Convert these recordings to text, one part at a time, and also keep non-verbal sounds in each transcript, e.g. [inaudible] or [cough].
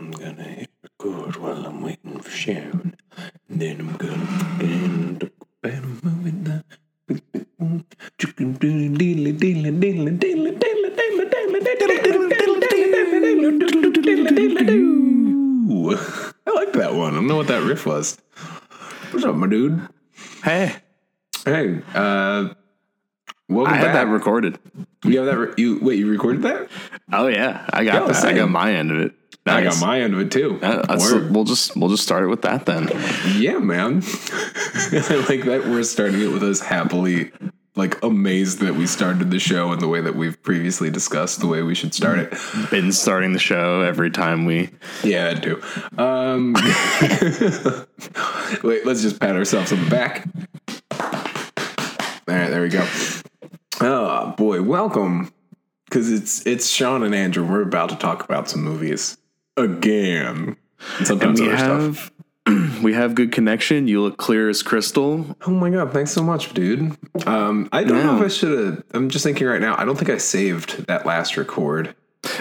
I'm gonna hit record while I'm waiting for Sharon. And then I'm gonna pretend to better move it down. Chicken doodle diddle diddle diddle diddle I like that one. I don't know what that riff was. What's up, my dude? Hey, Hey, uh, welcome I back. had that recorded. You have that? Re- you wait. You recorded that? Oh yeah, I got Yo, that. I got my end of it. I got my end of it too. Uh, we'll just we'll just start it with that then. Yeah, man. [laughs] I like that we're starting it with us happily, like amazed that we started the show in the way that we've previously discussed the way we should start it. Been starting the show every time we. Yeah, I do. Um, [laughs] wait, let's just pat ourselves on the back. All right, there we go. Oh boy, welcome. Because it's it's Sean and Andrew. We're about to talk about some movies again. And sometimes we other stuff. have [clears throat] we have good connection. You look clear as crystal. Oh my god, thanks so much, dude. Um, I don't know if I should have. I'm just thinking right now. I don't think I saved that last record.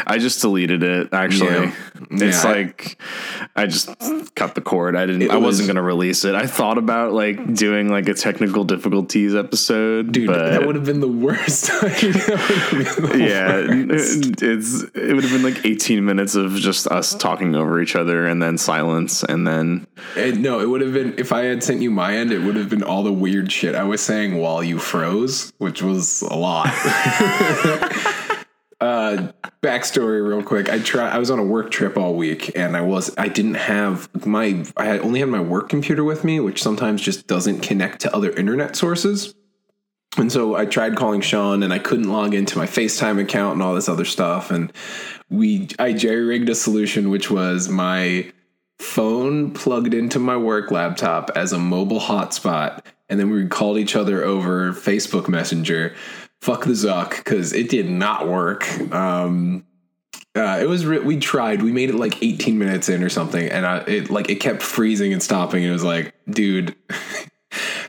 I just deleted it. Actually, Yeah. it's Yeah. like I just cut the cord. I didn't. It I was- wasn't gonna release it. I thought about like doing like a technical difficulties episode, Dude, but that would have been the worst. [laughs] Been the yeah, worst. it's it would have been like 18 minutes of just us talking over each other and then silence and then And no, it would have been if I had sent you my end. It would have been all the weird shit I was saying while you froze, which was a lot. [laughs] uh, backstory, real quick. I try. I was on a work trip all week, and I was. I didn't have my. I only had my work computer with me, which sometimes just doesn't connect to other internet sources. And so I tried calling Sean, and I couldn't log into my FaceTime account and all this other stuff. And we, I jerry rigged a solution, which was my phone plugged into my work laptop as a mobile hotspot, and then we called each other over Facebook Messenger. Fuck the Zuck, because it did not work. Um, uh, it was re- we tried. We made it like 18 minutes in or something, and I, it like it kept freezing and stopping. And it was like, dude, [laughs]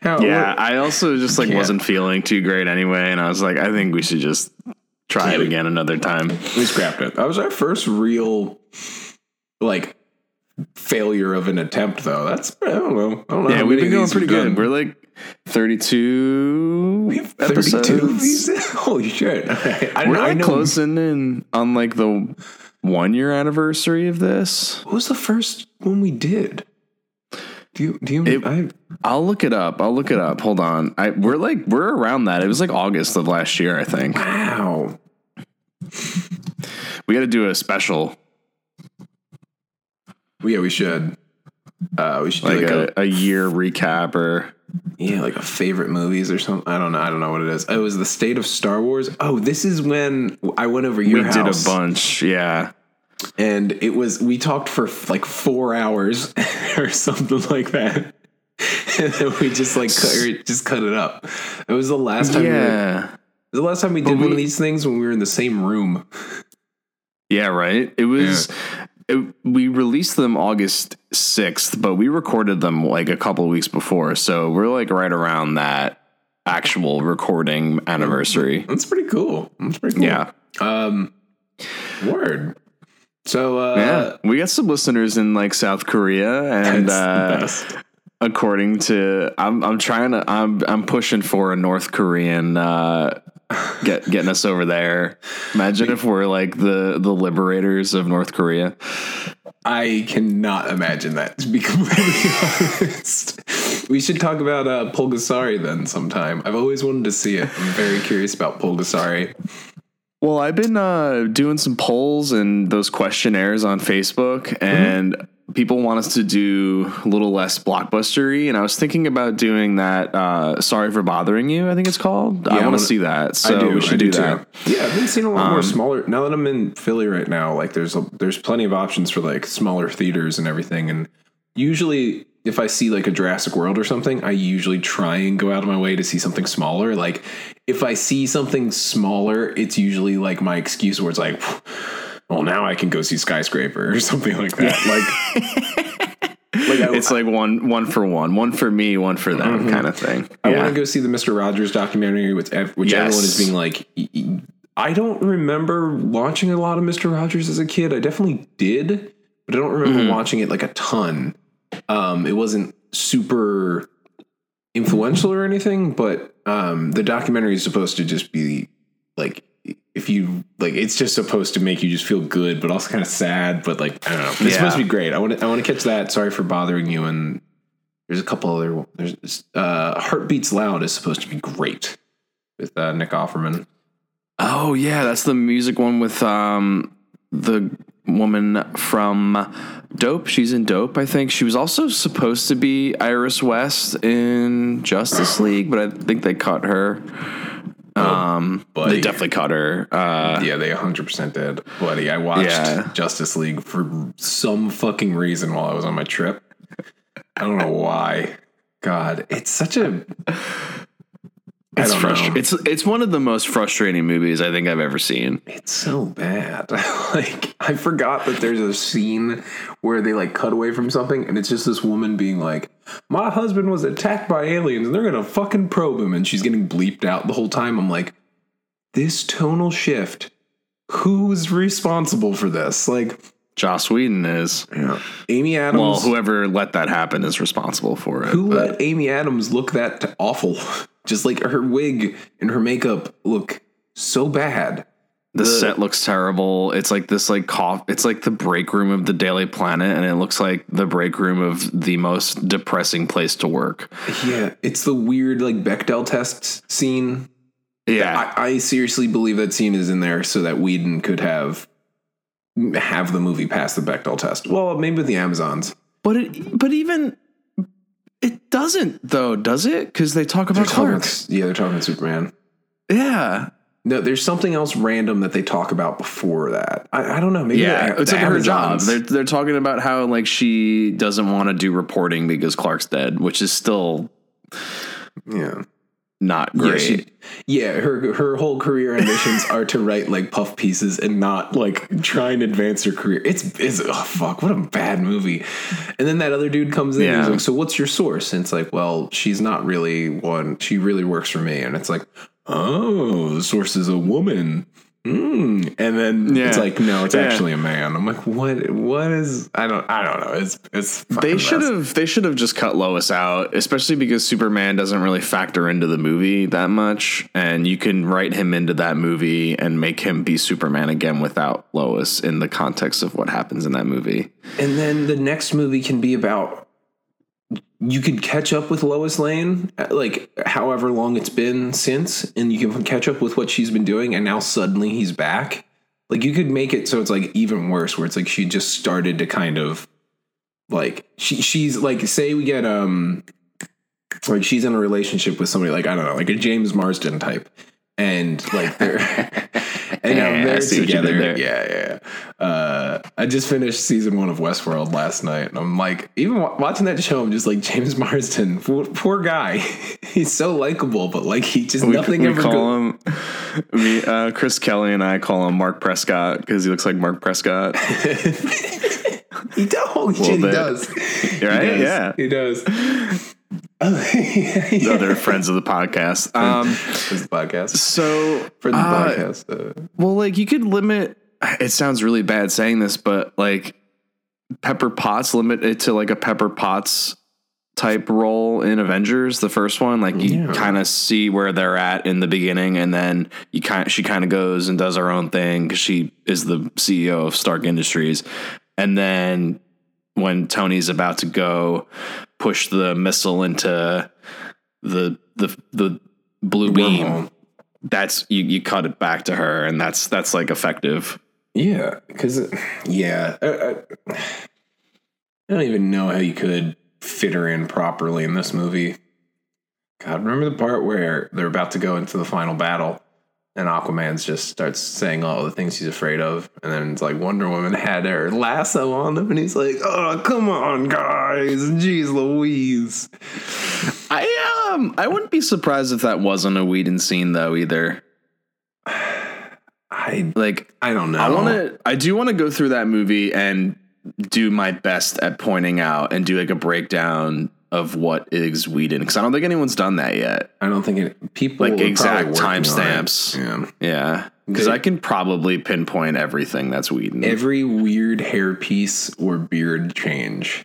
how, yeah i also just like wasn't feeling too great anyway and i was like i think we should just try it again another time we scrapped it. That was our first real like failure of an attempt, though. That's I don't know. I don't know. yeah we've been going pretty good done. we're like 32 episodes 32? [laughs] Holy shit! [laughs] I, I, we're I like know. closing in on like the one year anniversary of this What was the first one we did? Do you? Do you? It- I, i'll look it up i'll look it up hold on i we're like we're around that it was like august of last year i think wow. we got to do a special Yeah, we should. Uh, we should do like, like, a, a, a year recap or yeah, like a favorite movies or something. I don't know. I don't know what it is. Oh, it was the state of Star Wars. Oh, this is when I went over your house. we did a bunch yeah and it was we talked for like four hours [laughs] or something like that and then we just like cut, or just cut it up it was the last time we were, yeah the last time we did But one of these things when we were in the same room yeah right it was it, we released them august 6th but we recorded them like a couple weeks before. So we're like right around that actual recording anniversary. That's pretty cool. That's pretty cool. Yeah. Um word. So uh yeah. We got some listeners in like south korea and uh according to I'm I'm trying to I'm I'm pushing for a North Korean uh get getting us over there. Imagine if we're like the the liberators of North Korea. I cannot imagine that to be completely [laughs] honest. We should talk about uh, Pulgasari then sometime. I've always wanted to see it. I'm very curious about Pulgasari. Well, I've been uh doing some polls and those questionnaires on Facebook and people want us to do a little less blockbustery and I was thinking about doing that uh sorry for bothering you, I think it's called. I I want wanna- see that. So I do. we should do, do that. Too. Yeah, I've been seeing a lot more Um, smaller. Now that I'm in Philly right now, like there's a, there's plenty of options for like smaller theaters and everything. And usually, if I see like a Jurassic World or something, I usually try and go out of my way to see something smaller. Like if I see something smaller, it's usually like my excuse where it's like, well, now I can go see Skyscraper or [laughs] something like that. Like. Like I, It's like one one for one, one for me, one for them Mm-hmm. kind of thing. I Yeah. want to go see the Mister Rogers documentary, which, which Yes. everyone is being like. I don't remember watching a lot of Mister Rogers as a kid. I definitely did, but I don't remember watching it like a ton. Um, it wasn't super influential or anything, but um, the documentary is supposed to just be like if you like it's just supposed to make you just feel good but also kind of sad but like i don't know it's Yeah. supposed to be great i want to i want to catch that sorry for bothering you and there's a couple other there's uh Hearts Beat Loud is supposed to be great with uh, nick offerman Oh yeah, that's the music one with um the woman from Dope. She's in Dope, I think. She was also supposed to be Iris West in Justice League, but I think they cut her. Um, buddy. they definitely cut her. Uh, yeah they 100% did buddy i watched Yeah. justice league for some fucking reason while i was on my trip i don't know why god it's such a it's frustrating. It's it's one of the most frustrating movies I think I've ever seen. It's so bad. [laughs] like I forgot that there's a scene where they like cut away from something and it's just this woman being like, "My husband was attacked by aliens and they're going to fucking probe him." And she's getting bleeped out the whole time. I'm like, "This tonal shift. Who's responsible for this?" Like, Joss Whedon is. yeah. Amy Adams Well, whoever let that happen is responsible for it. who but- let Amy Adams look that awful? [laughs] Just like her wig and her makeup look so bad. The, set looks terrible. It's like this like cough. It's like the break room of the Daily Planet, and it looks like the break room of the most depressing place to work. Yeah, it's the weird like Bechdel test scene Yeah, I, I seriously believe that scene is in there so that Whedon could have have the movie pass the Bechdel test. Well, maybe with the Amazons. but it, but even it doesn't though, does it? Because they talk about Clark. yeah, they're talking about Superman. Yeah, No, there's something else random that they talk about before that. I, I don't know. Maybe yeah. the, It's the like her job. They're they're talking about how like she doesn't want to do reporting because Clark's dead, which is still yeah, not yeah, great. she, yeah. Her her whole career ambitions are to write like puff pieces and not like try and advance her career. It's it's oh fuck, what a bad movie. And then that other dude comes in and he's like, "So what's your source?" And it's like, "Well, she's not really one. She really works for me." And it's like, "Oh, the source is a woman." Mm. And then it's like, no, it's Yeah. actually a man. I'm like, what? What is? I don't. I don't know. It's it's. They should mess. have they should have just cut Lois out, especially because Superman doesn't really factor into the movie that much, and you can write him into that movie and make him be Superman again without Lois in the context of what happens in that movie. And then the next movie can be about you could catch up with Lois Lane, uh, like however long it's been since, and you can catch up with what she's been doing, and now suddenly he's back. Like you could make it so it's like even worse, where it's like she just started to kind of like she she's like say we get um like she's in a relationship with somebody like I don't know like a James Marsden type, and like they're [laughs] [laughs] and Yeah, now I they're see you together. there. Yeah, yeah. yeah. Uh, I just finished season one of Westworld last night, and I'm like, even watching that show, I'm just like James [laughs] Marsden, poor, poor guy. [laughs] He's so likable, but like he just We, nothing we ever. call go- him me, uh, Chris Kelly and I call him Mark Prescott because he looks like Mark Prescott. he does. Holy shit, he does. Right? He does. Yeah. he does. Yeah. Other [laughs] friends of the podcast. Um, This podcast so for the uh, podcast. Uh, Well, like you could limit. It sounds really bad saying this, but like Pepper Potts, limit it to like a Pepper Potts type role in Avengers, the first one. Like you Yeah. kind of see where they're at in the beginning, and then you kind she kind of goes and does her own thing because she is the CEO of Stark Industries, and then when Tony's about to go push the missile into the the the blue beam wormhole. that's you, you cut it back to her and that's that's like effective Yeah, because uh, yeah, I, I, I don't even know how you could fit her in properly in this movie. God, remember the part where they're about to go into the final battle, and Aquaman's just starts saying all the things he's afraid of, and then it's like Wonder Woman had her lasso on him, and he's like, "Oh, come on, guys, jeez, Louise." i um i wouldn't be surprised if that wasn't a Whedon scene though either [sighs] I like I don't know. i want to i do want to go through that movie and do my best at pointing out and do like a breakdown of what is Whedon because i don't think anyone's done that yet I don't think it, people Like exact working on it. timestamps. Yeah. yeah because I can probably pinpoint everything that's Whedon. every weird hairpiece or beard change.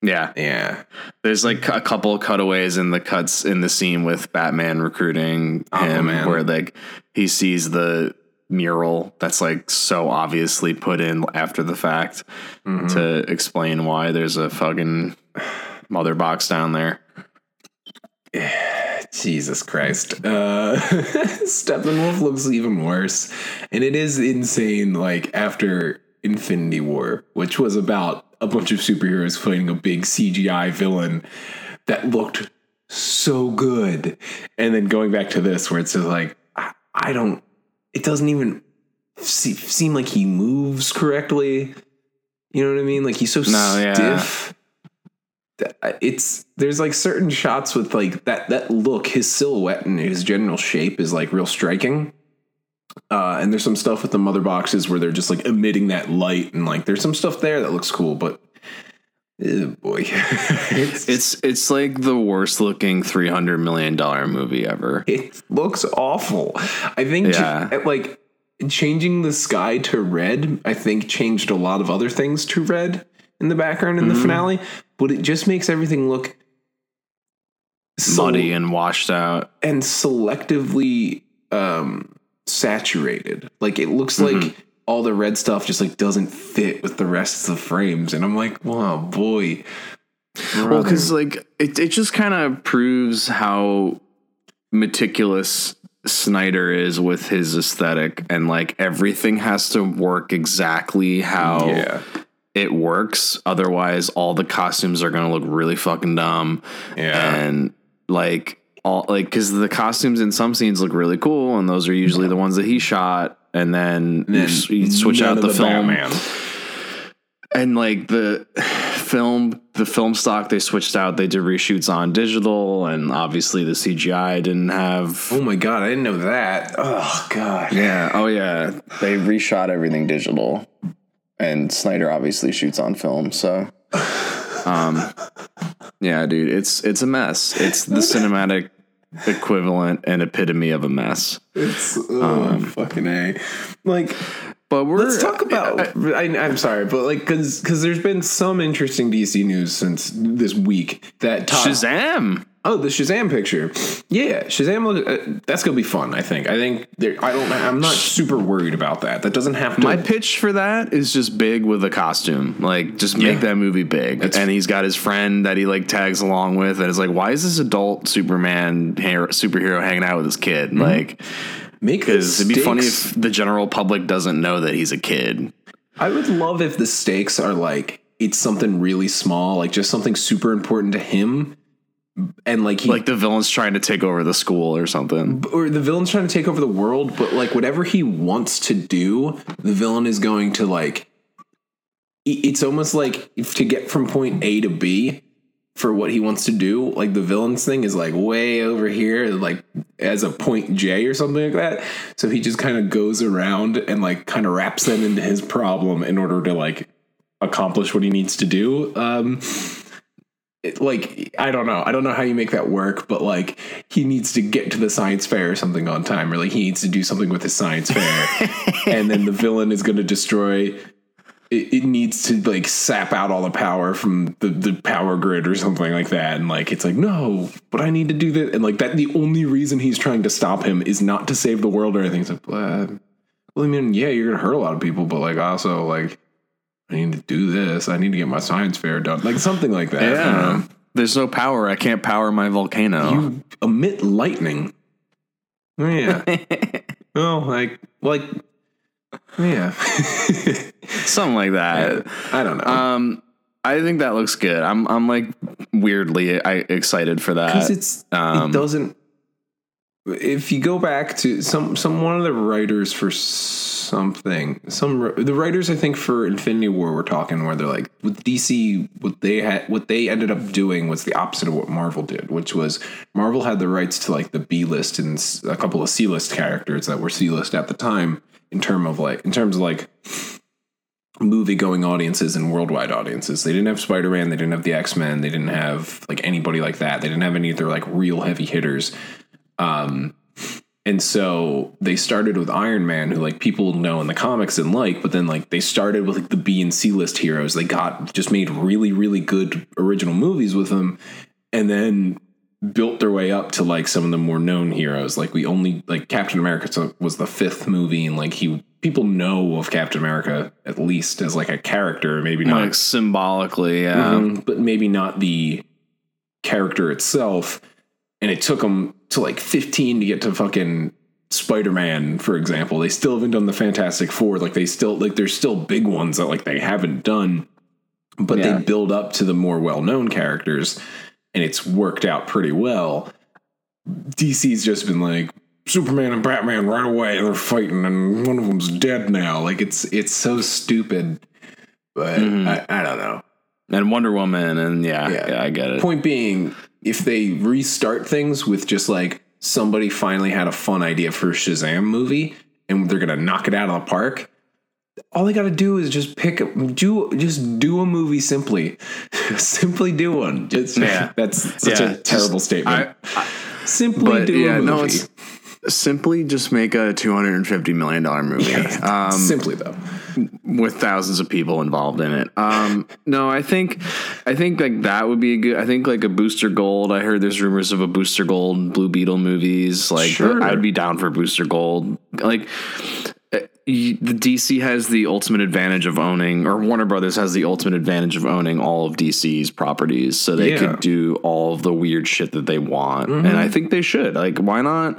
yeah, Yeah. there's like a couple of cutaways in the cuts in the scene with Batman recruiting him, Aquaman. where like he sees the mural that's like so obviously put in after the fact Mm-hmm. to explain why there's a fucking mother box down there. [sighs] Jesus Christ. Uh [laughs] Steppenwolf looks even worse. And it is insane, like after Infinity War, which was about a bunch of superheroes fighting a big CGI villain that looked so good. And then going back to this, where it's just like, I, I don't, it doesn't even se- seem like he moves correctly. You know what I mean? Like he's so No, stiff. That- It's there's like certain shots with like that that look, his silhouette and his general shape is like real striking. Uh, and there's some stuff with the mother boxes where they're just like emitting that light, and like there's some stuff there that looks cool, but eh, boy, [laughs] it's, It's it's like the worst looking three hundred million dollar movie ever. it looks awful. I think ch- Yeah. like changing the sky to red, I think changed a lot of other things to red in the background in the finale, but it just makes everything look so- Muddy and washed out. and selectively um saturated. Like it looks like all the red stuff just like doesn't fit with the rest of the frames, and I'm like, wow, boy. Well, because like it, it just kind of proves how meticulous Snyder is with his aesthetic, and like everything has to work exactly how yeah, it works. Otherwise, all the costumes are gonna look really fucking dumb. yeah. and like all like because the costumes in some scenes look really cool, and those are usually the ones that he shot. And then, you, s- you switch out of the, film, Batman. and like the [sighs] film, the film stock they switched out. They did reshoots on digital, and obviously the CGI didn't have. Oh my god, I didn't know that. Oh god. Yeah. Oh yeah. They reshot everything digital, and Snyder obviously shoots on film. So, um, yeah, dude, it's it's a mess. It's the cinematic equivalent and epitome of a mess. It's oh, fucking a. Like, But we're let's talk about. I, I'm sorry, but like, because because there's been some interesting DC news since this week that Todd, Shazam. Oh, the Shazam picture. Yeah, Shazam. Look, uh, that's gonna be fun. I think. I think. There, I don't. I'm not super worried about that. That doesn't have to. My pitch for that is just big with a costume. Like, just make Yeah. that movie big. and he's got his friend that he like tags along with, and it's like, why is this adult Superman hero, superhero hanging out with his kid? Like, make because it'd be funny if the general public doesn't know that he's a kid. I would love if the stakes are like it's something really small, like just something super important to him, and like he Like the villain's trying to take over the school or something. or the villain's trying to take over the world, but like whatever he wants to do, the villain is going to like. It's almost like if to get from point A to B for what he wants to do, like the villain's thing is like way over here, like as a point J or something like that. So he just kind of goes around and like kind of wraps them into his problem in order to like accomplish what he needs to do. Um, it, like I don't know. I don't know how you make that work, but like he needs to get to the science fair or something on time, or like he needs to do something with his science fair, [laughs] and then the villain is going to destroy. It, it needs to like sap out all the power from the, the power grid or something like that, and like it's like no, but I need to do that, and like that. The only reason he's trying to stop him is not to save the world or anything. It's like, uh, well, I mean, yeah, you're gonna hurt a lot of people, but like also like I need to do this. I need to get my science fair done, like something like that. Know. There's no power. I can't power my volcano. you emit lightning. [laughs] Yeah. well, like, like, yeah. [laughs] Something like that. I don't know. Um, I think that looks good. I'm I'm like weirdly I, excited for that. Because it's um, it doesn't. If you go back to some some one of the writers for something, some the writers I think for Infinity War were talking where they're like with DC what they had what they ended up doing was the opposite of what Marvel did, which was Marvel had the rights to like the B list and a couple of C list characters that were C list at the time in term of like in terms of like movie going audiences and worldwide audiences. They didn't have Spider Man, they didn't have the X Men, they didn't have like anybody like that. They didn't have any of their like real heavy hitters. Um, And so they started with Iron Man, who like people know in the comics and like, but then like they started with like the B and C list heroes. They got just made really, really good original movies with them, and then built their way up to like some of the more known heroes. Like we only like Captain America was the fifth movie, and like he people know of Captain America at least as like a character, maybe not like symbolically, yeah, Mhm, but maybe not the character itself. And it took them to like 15 to get to fucking Spider Man, for example. They still haven't done the Fantastic Four. Like they still like there's still big ones that like they haven't done, but Yeah. they build up to the more well known characters, and it's worked out pretty well. DC's just been like Superman and Batman right away, and they're fighting, and one of them's dead now. Like it's it's so stupid, but mm-hmm. I, I don't know. and Wonder Woman, and yeah, Yeah. yeah, I get it. Point being, if they restart things with just like somebody finally had a fun idea for a Shazam movie and they're gonna knock it out of the park, all they gotta do is just pick do just do a movie simply. [laughs] simply do one. Just, Yeah. [laughs] That's such Yeah, a terrible just- statement. I- simply but do yeah, a movie. no, it's simply just make a two hundred and fifty million dollar movie. [laughs] um, simply though. with thousands of people involved in it. Um, no, I think, I think like that would be a good. I think like a Booster Gold. I heard there's rumors of a Booster Gold Blue Beetle movies. Like Sure. I'd be down for Booster Gold. Like the DC has the ultimate advantage of owning, or Warner Brothers has the ultimate advantage of owning all of DC's properties, so they Yeah. could do all of the weird shit that they want, and I mm-hmm. think they should. Like, why not?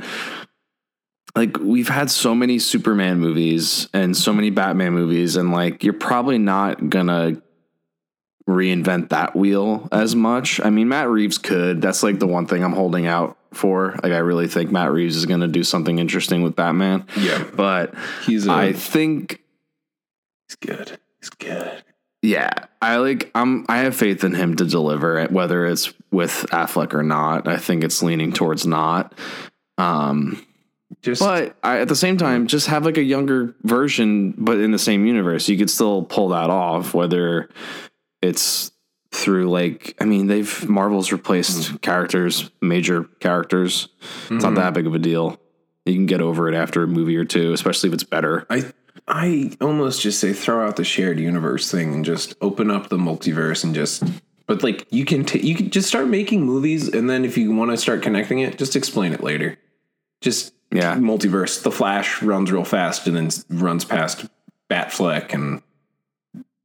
like we've had so many Superman movies and so many Batman movies, and like you're probably not gonna reinvent that wheel as much. I mean, Matt Reeves could. That's like the one thing I'm holding out for. Like, I really think Matt Reeves is gonna do something interesting with Batman. Yeah. But He's a, I think, he's good. He's good. yeah, I like. I'm. I have faith in him to deliver it, whether it's with Affleck or not. I think it's leaning towards not. Um, Just But I, at the same time, just have like a younger version, but in the same universe. You could still pull that off, whether it's through like I mean, they've Marvel's replaced mm. characters, major characters. It's not mm-hmm. that big of a deal. You can get over it after a movie or two, especially if it's better. I I almost just say throw out the shared universe thing and just open up the multiverse and just but like you can t- you can just start making movies and then if you want to start connecting it just explain it later. Just Yeah. multiverse. The Flash runs real fast and then runs past Batfleck and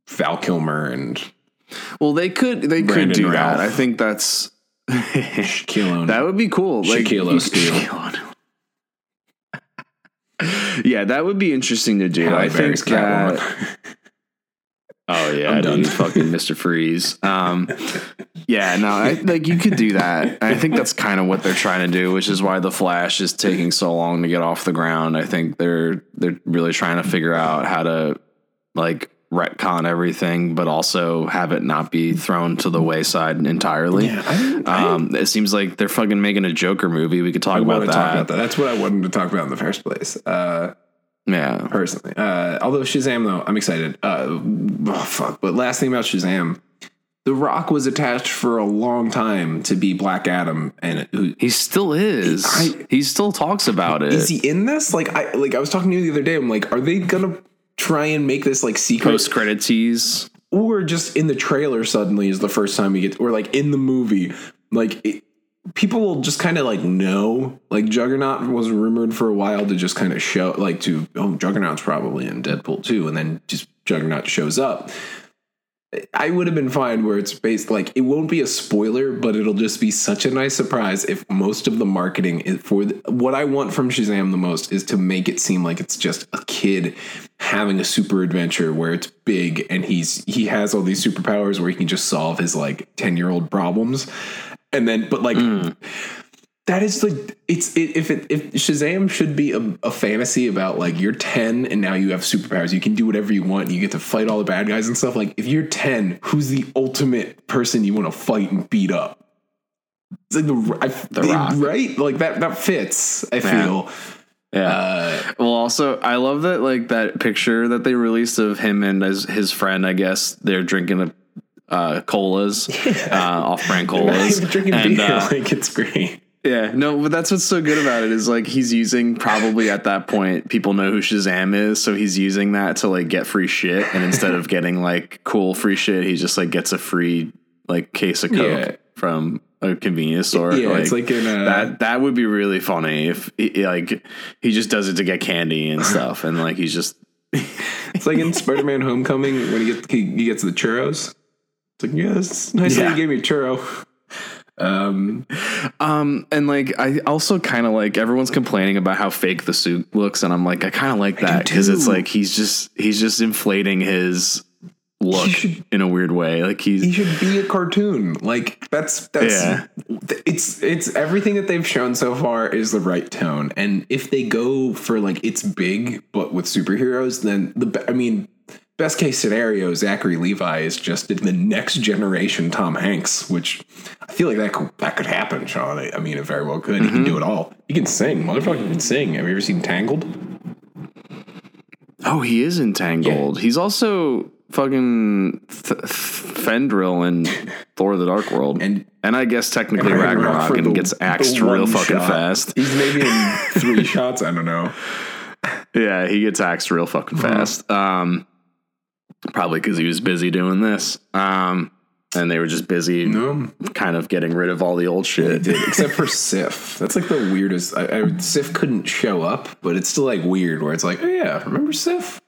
Val Kilmer and Well, they could they Brandon could do Ralph. that. I think that's Shaquille that would be cool. Like Shaquille. [laughs] O'Neal. yeah, that would be interesting to do. Halle I Berry's think that. [laughs] Oh yeah, I'm done. fucking Mr. Freeze. Um, yeah, no, I, like you could do that. I think that's kind of what they're trying to do, which is why the Flash is taking so long to get off the ground. I think they're they're really trying to figure out how to like retcon everything, but also have it not be thrown to the wayside entirely. Yeah, I, I, Um, it seems like they're fucking making a Joker movie. We could talk about that. talk about that. That's what I wanted to talk about in the first place. Uh, Yeah, personally. Uh, although Shazam, though, I'm excited. Uh, oh, fuck. But last thing about Shazam, The Rock was attached for a long time to be Black Adam, and who he still is. I- he still talks about it. is he in this? Like, I like I was talking to you the other day. I'm like, are they gonna try and make this like secret, Post credit tease. or just in the trailer suddenly is the first time we get, or like in the movie, like. It, People will just kind of like know, like Juggernaut was rumored for a while to just kind of show, like to oh Juggernaut's probably in Deadpool too, and then just Juggernaut shows up. I would have been fine where it's based like it won't be a spoiler, but it'll just be such a nice surprise if most of the marketing is for the, what I want from Shazam the most is to make it seem like it's just a kid having a super adventure where it's big and he's he has all these superpowers where he can just solve his like 10 year old problems. And then but like hmm. that is like it's it, if it if Shazam should be a, a fantasy about like you're 10 and now you have superpowers you can do whatever you want you get to fight all the bad guys and stuff like if you're 10 who's the ultimate person you want to fight and beat up? It's like the, I, The Rock. right? Like that that fits I feel Yeah. uh Well, also, I love that like that picture that they released of him and his, his friend. I guess they're drinking uh, colas, [laughs] uh, off-brand [laughs] colas, drinking and beer uh, like it's great Yeah, no, but that's what's so good about it is like he's using probably at that point people know who Shazam is, so he's using that to like get free shit, and instead of [laughs] getting like cool free shit, he just like gets a free like case of coke Yeah. from a convenience store. Yeah, it's like in a- that. That would be really funny if he, like he just does it to get candy and [laughs] stuff, and like he's just It's like in [laughs] Spider-Man: Homecoming when he gets he, he gets the churros. It's like, yeah, it's nice that you gave me a churro. Um, Um, and like I also kind of like everyone's complaining about how fake the suit looks, and I'm like I kind of like that because it's like he's just he's just inflating his look should- in a weird way. Like he's he should be a cartoon. Like that's that's Yeah. it's it's everything that they've shown so far is the right tone. And if they go for like it's big but with superheroes, then the I mean, best case scenario, Zachary Levi is just in the next generation Tom Hanks, which I feel like that could, that could happen, Sean. I, I mean, it very well could. He can mm-hmm. do it all. He can sing. Motherfucker can sing. Have you ever seen Tangled? oh he is entangled. He's also fucking th- th- Fandral in [laughs] Thor: The Dark World, And- and I guess technically Ragnarok, and gets axed real fucking shot. fast. He's maybe in [laughs] three shots. I don't know. Yeah, he gets axed real fucking Uh-huh. fast. Um, probably because he was busy doing this. Um, and they were just busy, No. kind of getting rid of all the old shit. except for [laughs] Sif. That's like the weirdest. I, I, Sif couldn't show up, but it's still like weird where it's like, oh yeah, remember Sif?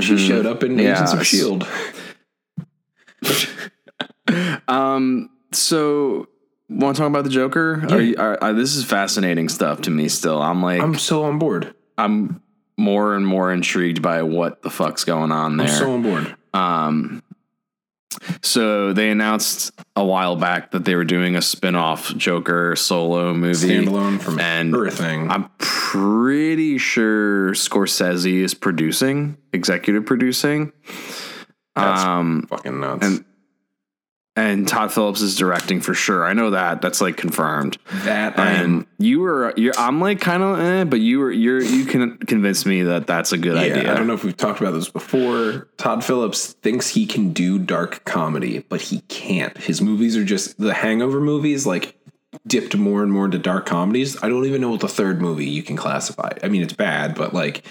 She showed up in Yeah, Agents of Shield. [laughs] Um, so want to talk about the Joker? Are you, are, are- this is fascinating stuff to me. Still, I'm like, I'm I'm, so on board. I'm more and more intrigued by what the fuck's going on there. I'm so on board. Um, so they announced a while back that they were doing a spin-off Joker solo movie. Standalone from and everything. I'm pretty sure Scorsese is producing, executive producing. That's um, fucking nuts. and and Todd Phillips is directing for sure. I know that. That's like confirmed. that I am. And you were, you're, I'm like kind of, eh, but you were, you're, you can convince me that that's a good Yeah, idea. I don't know if we've talked about this before. Todd Phillips thinks he can do dark comedy, but he can't. His movies are just the Hangover movies, like dipped more and more into dark comedies. I don't even know what the third movie you can classify. I mean, it's bad, but like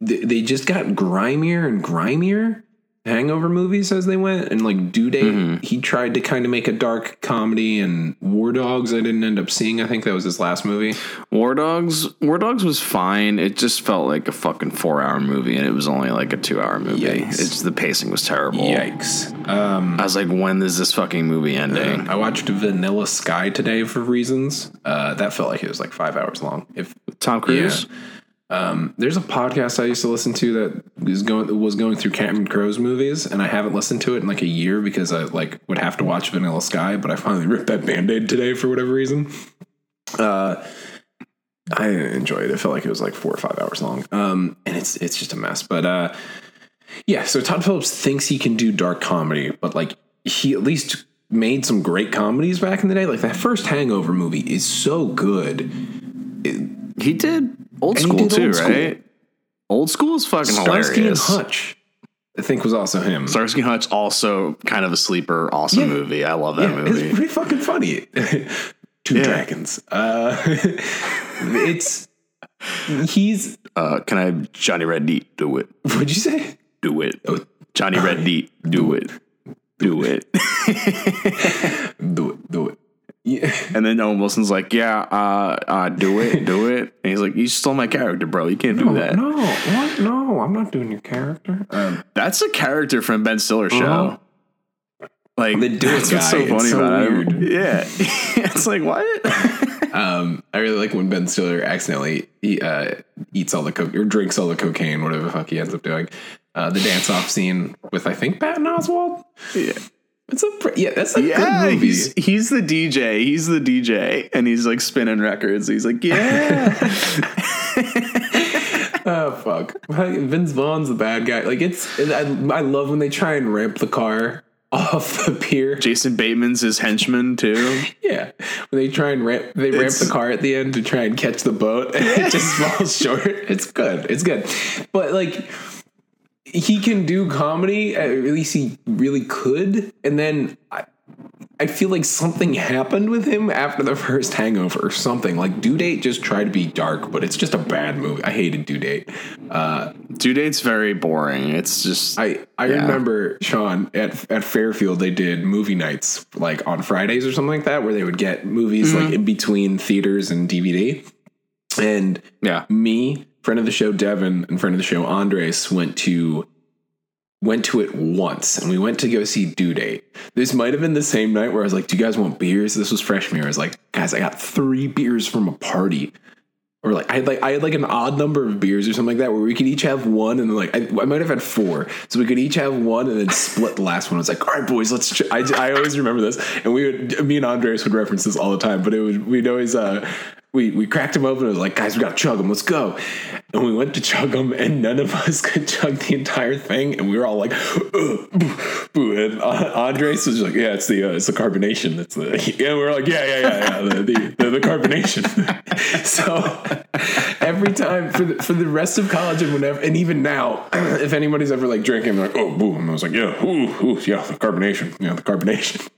they they just got grimier and grimier. Hangover movies as they went, and like Due Date, Mm-hmm. he tried to kind of make a dark comedy, and War Dogs, I didn't end up seeing. I think that was his last movie. War Dogs, War Dogs was fine. It just felt like a fucking four hour movie, and it was only like a two hour movie. Yikes. It's the pacing was terrible. Yikes! Um, I was like, when is this fucking movie ending? I watched Vanilla Sky today for reasons. Uh, that felt like it was like five hours long. If Tom Cruise. Um, there's a podcast I used to listen to that is going was going through Cameron Crowe's movies, and I haven't listened to it in like a year because I like would have to watch Vanilla Sky, but I finally [laughs] ripped that band-aid today for whatever reason. Uh, I enjoyed it. It felt like it was like four or five hours long. Um, and it's it's just a mess. But uh, yeah, so Todd Phillips thinks he can do dark comedy, but like he at least made some great comedies back in the day. Like that first Hangover movie is so good. He did old And school too, Old School. right? Old school is fucking Starsky and. Hutch, I think, was also him. Starsky and Hutch also kind of a sleeper, awesome Yeah. movie. I love that yeah, movie. it's pretty fucking funny. [laughs] Two Yeah. dragons. Uh, [laughs] it's he's. Uh, can I have Johnny Red Deep do it? What'd you say? Do it. Oh. Johnny Red Deep [laughs] do it. Do it. Do it. Do it. Yeah. [laughs] and then Owen Wilson's like, yeah, uh, uh, do it, do it. And he's like, you stole my character, bro. You can't do that. no, what? No, I'm not doing your character. Um, That's a character from Ben Stiller show. Uh-huh. Like The Do It guy. so funny It's so about weird. it. Yeah, [laughs] it's like what? [laughs] um, I really like when Ben Stiller accidentally he, uh, eats all the coke or drinks all the cocaine, whatever the fuck he ends up doing. Uh, the dance off scene with I think Patton Oswalt. yeah, It's a pre- yeah, that's a yeah. good movie. He's he's the DJ. He's the DJ, and he's like spinning records. He's like, yeah, [laughs] Oh fuck! Vince Vaughn's the bad guy. Like it's, I, I love when they try and ramp the car [laughs] off the pier. Jason Bateman's his henchman too. [laughs] Yeah, when they try and ramp, they ramp It's- the car at the end to try and catch the boat, and it just falls short. It's good. It's good, but like he can do comedy. At least he really could. And then I, I feel like something happened with him after the [laughs] first Hangover or something. Like Due Date just tried to be dark, but it's just a bad movie. I hated Due Date. Uh, Due Date's very boring. It's just I I Yeah. remember Sean at at Fairfield they did movie nights like on Fridays or something like that where they would get movies like in between theaters and DVD. And yeah. me, friend of the show Devin, and friend of the show Andres went to went to it once and we went to go see Due Date. This might have been the same night where I was like, Do you guys want beers? This was freshman year. I was like, guys, I got three beers from a party. Or like I had like I had like an odd number of beers or something like that where we could each have one and then like I, I might have had four so we could each have one and then split the last one. It's like all right boys let's. I, I always remember this and we would me and Andres would reference this all the time but it would we'd always uh we we cracked them open it was like guys we gotta chug them let's go. And we went to chug them and none of us [laughs] could chug the entire thing and we were all like "Ugh, boo, boo." and uh, Andres was like yeah it's the uh, it's the carbonation That's the [laughs] yeah we were like yeah yeah yeah yeah the the, the, the carbonation. [laughs] So every time for the, for the rest of college and whenever and even now [clears throat] if anybody's ever like drinking they're like oh boom and I was like yeah ooh, ooh yeah the carbonation yeah the carbonation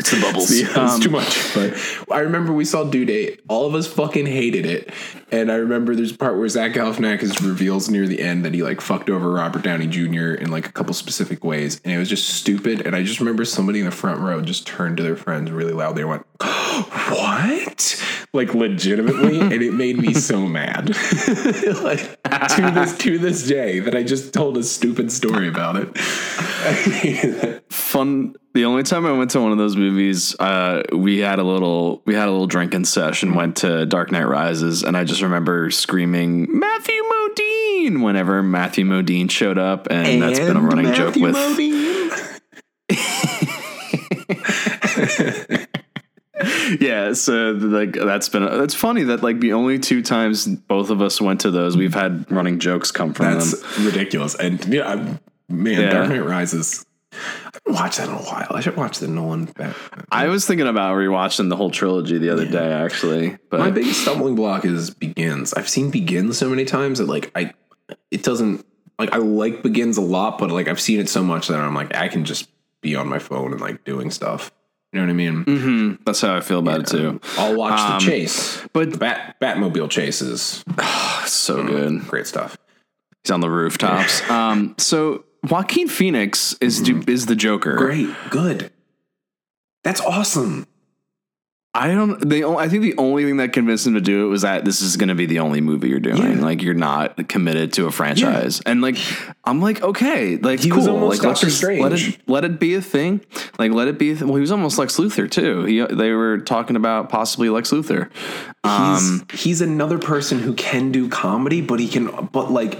It's the bubbles. [laughs] yeah, it's too um, much. But I remember we saw Due Date. All of us fucking hated it. And I remember there's a part where Zach Galifianakis reveals near the end that he like fucked over Robert Downey Jr. in like a couple specific ways, and it was just stupid. And I just remember somebody in the front row just turned to their friends really loud. They went, [gasps] "What?" Like legitimately, [laughs] and it made me so mad. [laughs] like to this to this day that I just told a stupid story about it. I hated it. Fun. The only time I went to one of those movies, uh, we had a little we had a little drinking session. Went to Dark Knight Rises, and I just remember screaming Matthew Modine whenever Matthew Modine showed up, and, that's been a And running joke with Modine. [laughs] yeah, so like that's been that's funny that like the only two times both of us went to those, we've had running jokes come from That's them. ridiculous. And yeah, I'm- man, Yeah. Dark Knight Rises. I haven't watched that in a while. I should watch the Nolan. I was thinking about rewatching the whole trilogy the other day, actually, but My biggest stumbling block is Begins. I've seen Begins so many times that like I, it doesn't like I like Begins a lot, but like I've seen it so much that I'm like I can just be on my phone and like doing stuff. You know what I mean? Mhm, that's how I feel about it too. I'll watch Um, the chase, but- the Bat Batmobile chases, [sighs] So good. great stuff. He's on the rooftops. [laughs] um, so Joaquin Phoenix is do, is the Joker. Great, good. That's awesome. I don't. They. I think the only thing that convinced him to do it was that this is going to be the only movie you're doing. Yeah. Like you're not committed to a franchise. And like, I'm like, okay, like He cool. was almost like Doctor just let it let it be a thing. Like let it be. Th- well, he was almost Lex Luthor too. He they were talking about possibly Lex Luthor. Um, he's he's another person who can do comedy, but he can but like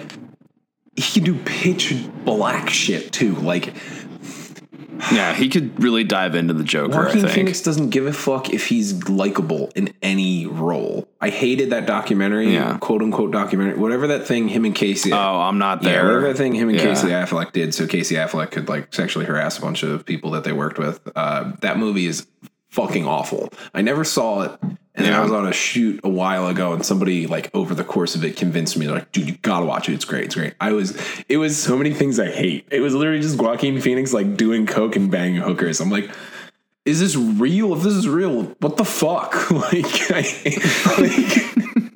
he can do pitch black shit too. Like yeah, he could really dive into the Joker. I Joaquin think. Phoenix doesn't give a fuck if he's likable in any role. I hated that documentary, Yeah. quote unquote documentary, whatever that thing him and Casey. Oh, I'm not yeah, there. whatever that thing him and Yeah. Casey Affleck did, so Casey Affleck could like sexually harass a bunch of people that they worked with. Uh, that movie is fucking awful. I never saw it, and then Yeah. I was on a shoot a while ago, and somebody like over the course of it convinced me, like, dude, you gotta watch it. It's great. It's great. I was, it was so many things I hate. It was literally just Joaquin Phoenix like doing coke and banging hookers. I'm like. Is this real? If this is real, what the fuck? [laughs] like, I, like [laughs]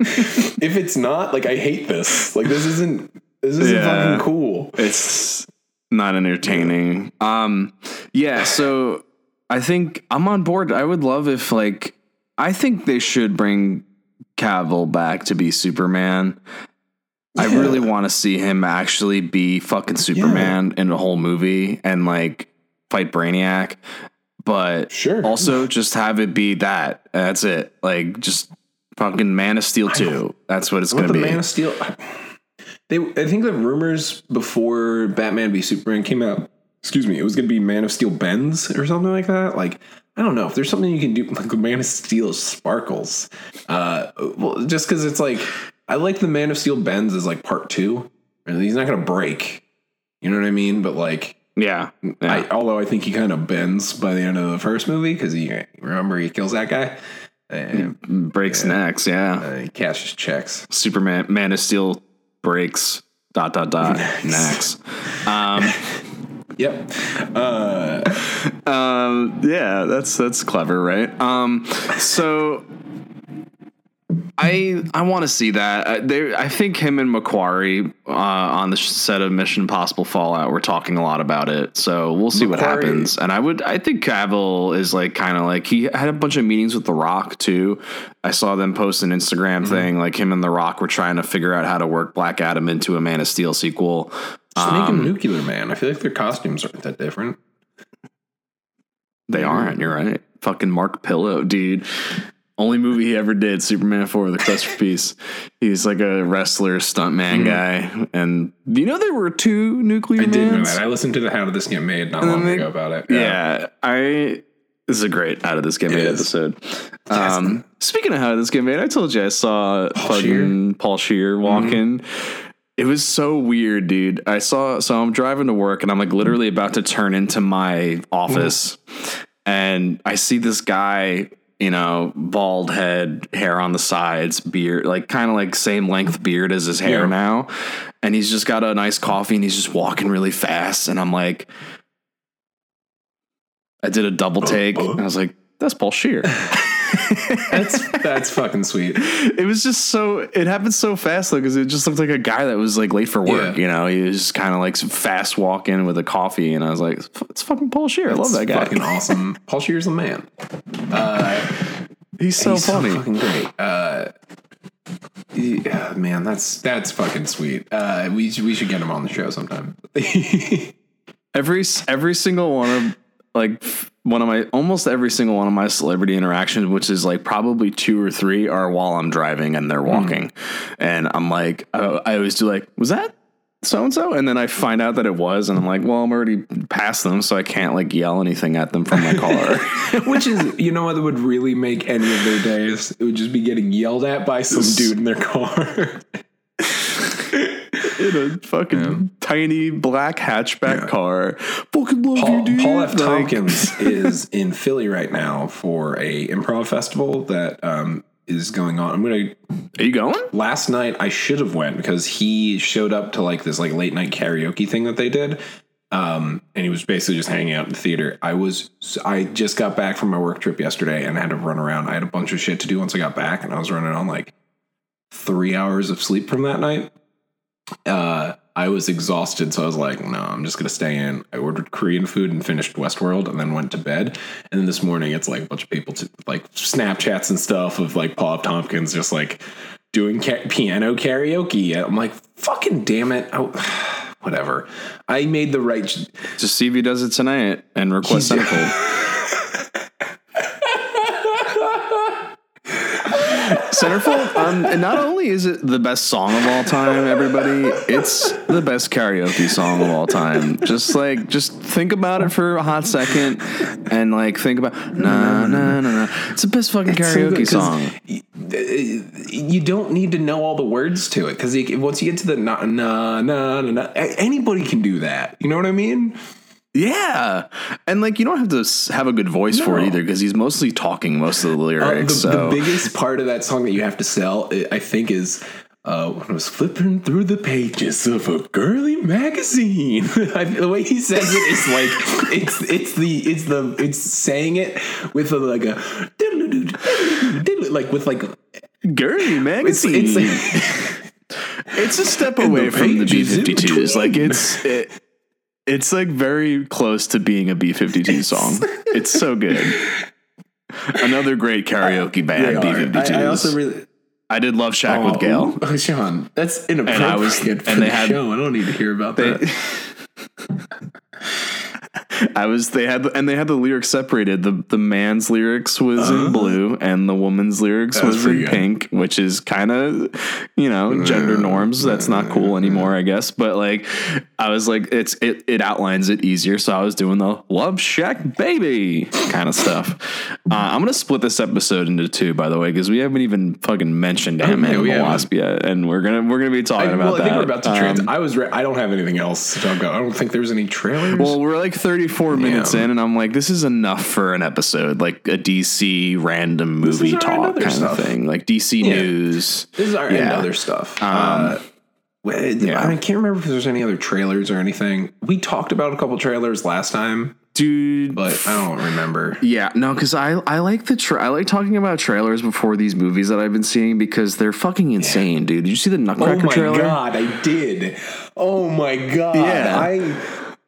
if it's not, like, I hate this. Like, this isn't. This isn't Yeah. fucking cool. it's not entertaining. Um, yeah. So I think I'm on board. I would love if like I think they should bring Cavill back to be Superman. I really want to see him actually be fucking Superman in a whole movie and like fight Brainiac. But Sure. also just have it be that. That's it. Like just fucking Man of Steel 2. That's what it's going to be. Man of Steel? They, I think the rumors before Batman v Superman came out. Excuse me, it was going to be Man of Steel bends or something like that. Like I don't know if there's something you can do. [laughs] Like Man of Steel sparkles. Uh, well, just because it's like I like the Man of Steel bends as like part two. And he's not going to break. You know what I mean? But like. yeah. yeah. I, although I think he kind of bends by the end of the first movie because he remember he kills that guy and Breaks necks. Yeah. uh, he cashes checks. Superman Man of Steel breaks dot dot dot [laughs] next. Um [laughs] Yep. Uh, um, yeah, that's that's clever, right? Um, so I I want to see that. Uh, there, I think him and McQuarrie uh, on the set of Mission Impossible Fallout were talking a lot about it. So we'll see what happens. And I would I think Cavill is like kind of like he had a bunch of meetings with The Rock too. I saw them post an Instagram thing like him and The Rock were trying to figure out how to work Black Adam into a Man of Steel sequel. Just make Um, Nuclear Man. I feel like their costumes aren't that different. They aren't. You're right. Fucking Mark Pillow, dude. Only movie he ever did, Superman 4, The Quest for Peace. He's like a wrestler, stuntman guy. And you know there were two nuclear I did know that. I listened to the How Did This Get Made not And long they- ago about it. Yeah. I. This is a great out of this game made episode. Um, speaking of how this game made, I told you I saw Paul fucking Paul Scheer walking. It was so weird, dude. I saw so I'm driving to work and I'm like literally about to turn into my office and I see this guy, you know, bald head, hair on the sides, beard, like kind of like same length beard as his hair Yeah. now. And he's just got a nice coffee and he's just walking really fast. And I'm like, I did a double oh, take oh. and I was like, that's Paul Scheer. [laughs] That's that's fucking sweet. it was just so it happened so fast though because it just looked like a guy that was like late for work Yeah. you know he was just kind of like fast walking with a coffee and i was like it's fu- it's fucking paul scheer i love that guy Fucking awesome. [laughs] Paul Scheer's the man. Uh, he's so he's funny so fucking great. Uh, yeah, man, that's that's fucking sweet. Uh, we should- we should get him on the show sometime. [laughs] every every single one of like one of my almost every single one of my celebrity interactions which is like probably two or three are while i'm driving and they're hmm. walking and i'm like I, I always do like was that so and so and then i find out that it was and i'm like well i'm already past them so i can't like yell anything at them from my car [laughs] Which is, you know, what would really make any of their days? It would just be getting yelled at by some dude in their car. [laughs] in a fucking tiny black hatchback car. Fucking love you, Paul, dude. Paul F. Like- Tompkins [laughs] is in Philly right now for a improv festival that um, is going on. I'm gonna Are you going? last night I should have went because he showed up to like this like late night karaoke thing that they did. Um, and he was basically just hanging out in the theater. I was I just got back from my work trip yesterday and I had to run around. I had a bunch of shit to do once I got back, and I was running on like three hours of sleep from that night. Uh, I was exhausted, so I was like, "No, I'm just gonna stay in." I ordered Korean food and finished Westworld, and then went to bed. And then this morning, it's like a bunch of people to like Snapchats and stuff of like Paul F. Tompkins just like doing ca- piano karaoke. I'm like, "Fucking damn it!" I- [sighs] whatever. I made the right. ch- Just see if he does it tonight and request Centerfold. [laughs] [laughs] Centerfold, um, and not only is it the best song of all time, everybody, it's the best karaoke song of all time. Just like, just think about it for a hot second, and like think about na na na na. It's the best fucking It's so karaoke 'cause song. y- You don't need to know all the words to it because once you get to the na na na na, na anybody can do that. You know what I mean? Yeah, and like you don't have to have a good voice for it either because he's mostly talking most of the Uh, lyrics. the, so the biggest part of that song that you have to sell, I- think, is uh, when I was flipping through the pages of a girly magazine. [laughs] The way he says it is like it's it's the it's the it's saying it with a, like a like with like girly magazine. it's. [laughs] It's a step away from the B pages in 52s. Like it's it, it's like very close to being a B 52 song. [laughs] It's so good. Another great karaoke uh, band, B 52s. I, I also really I did love Shack with oh, Gail. Oh, Sean, that's inappropriate. And I was- for and they the had- show. I don't need to hear about that. [laughs] I was they had and they had the lyrics separated. The the man's lyrics was in blue and the woman's lyrics Uh-huh. Was in good. pink, which is kind of you know gender norms. That's not cool anymore, I guess. But like I was like it's it it outlines it easier. So I was doing the Love Shack baby kind of stuff. Uh, I'm gonna split this episode into two, by the way, because we haven't even fucking mentioned Ant Man and the. Wasp yet, and we're gonna we're gonna be talking I, about well, that. I think we're about to trans. Um, I was. Re- I don't have anything else to talk about. I don't think there's any trailers. Well, we're like 34 minutes Yeah. in, and I'm like, this is enough for an episode, like a DC random movie talk kind stuff. of thing, like DC Yeah. news. this is our and yeah. other stuff. uh, yeah. I can't remember if there's any other trailers or anything. We talked about a couple trailers last time. dude. but I don't remember. Yeah, no, because I I like the tra- I like talking about trailers before these movies that I've been seeing because they're fucking insane, dude. Did you see the knuckle? Oh my trailer? god, I did. Oh my god. Yeah. I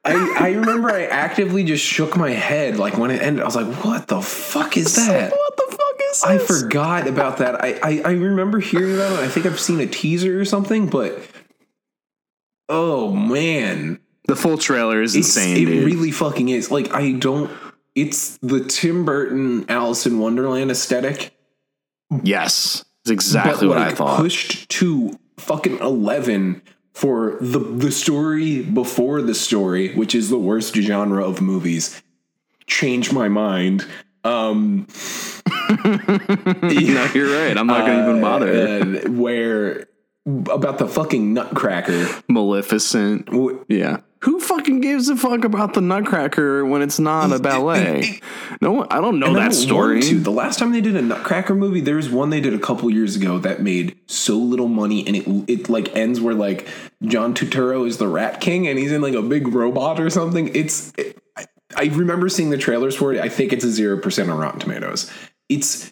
I I remember I actively just shook my head like when it ended. I was like, what the fuck is that? What the fuck is I forgot about that. I, I, I remember hearing about it. I think I've seen a teaser or something, but oh man. the full trailer is It's, insane, it dude. really fucking is. Like I don't it's the Tim Burton Alice in Wonderland aesthetic. yes, it's exactly but, what I thought. Pushed to fucking eleven for the the story before the story, which is the worst genre of movies. Changed my mind. Um, [laughs] no, you're right. I'm not gonna even bother. uh, where about the fucking Nutcracker? Maleficent. W- Yeah. Who fucking gives a fuck about the Nutcracker when it's not a ballet? No. I don't know that don't story. to. The last time they did a Nutcracker movie, there was one they did a couple years ago that made so little money, and it it like ends where like John Turturro is the Rat King, and he's in like a big robot or something. It's it, I, I remember seeing the trailers for it. I think it's a zero percent on Rotten Tomatoes. It's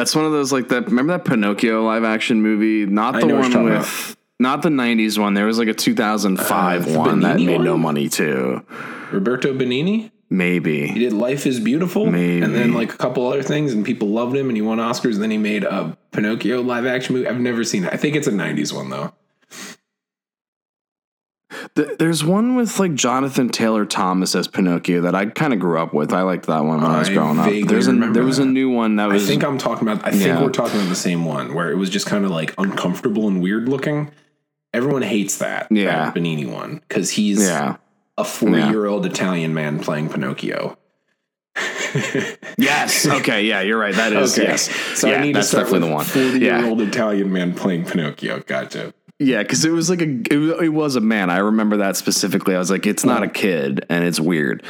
That's one of those like that. Remember that Pinocchio live action movie? Not the one with. Not the '90s one. There was like a 2005 Uh, one that made no money too. Roberto Benigni. Maybe he did Life is Beautiful, Maybe. and then like a couple other things, and people loved him, and he won Oscars. And then he made a Pinocchio live action movie. I've never seen it. I think it's a '90s one though. Th- There's one with like Jonathan Taylor Thomas as Pinocchio that I kind of grew up with. I liked that one when I, was growing up. There's a, there was a new one that was. I think I'm talking about. I think Yeah. we're talking about the same one where it was just kind of like uncomfortable and weird looking. Everyone hates that. Yeah. that Benigni one because he's yeah. a 40 year old Italian man playing Pinocchio. [laughs] Yes. Okay. Yeah. You're right. That is. Yes. so yeah, I need that's to start definitely with the one. Forty-year-old Italian man playing Pinocchio. Gotcha. Yeah, because it was like a it was, it was a man. I remember that specifically. I was like, it's not a kid, and it's weird.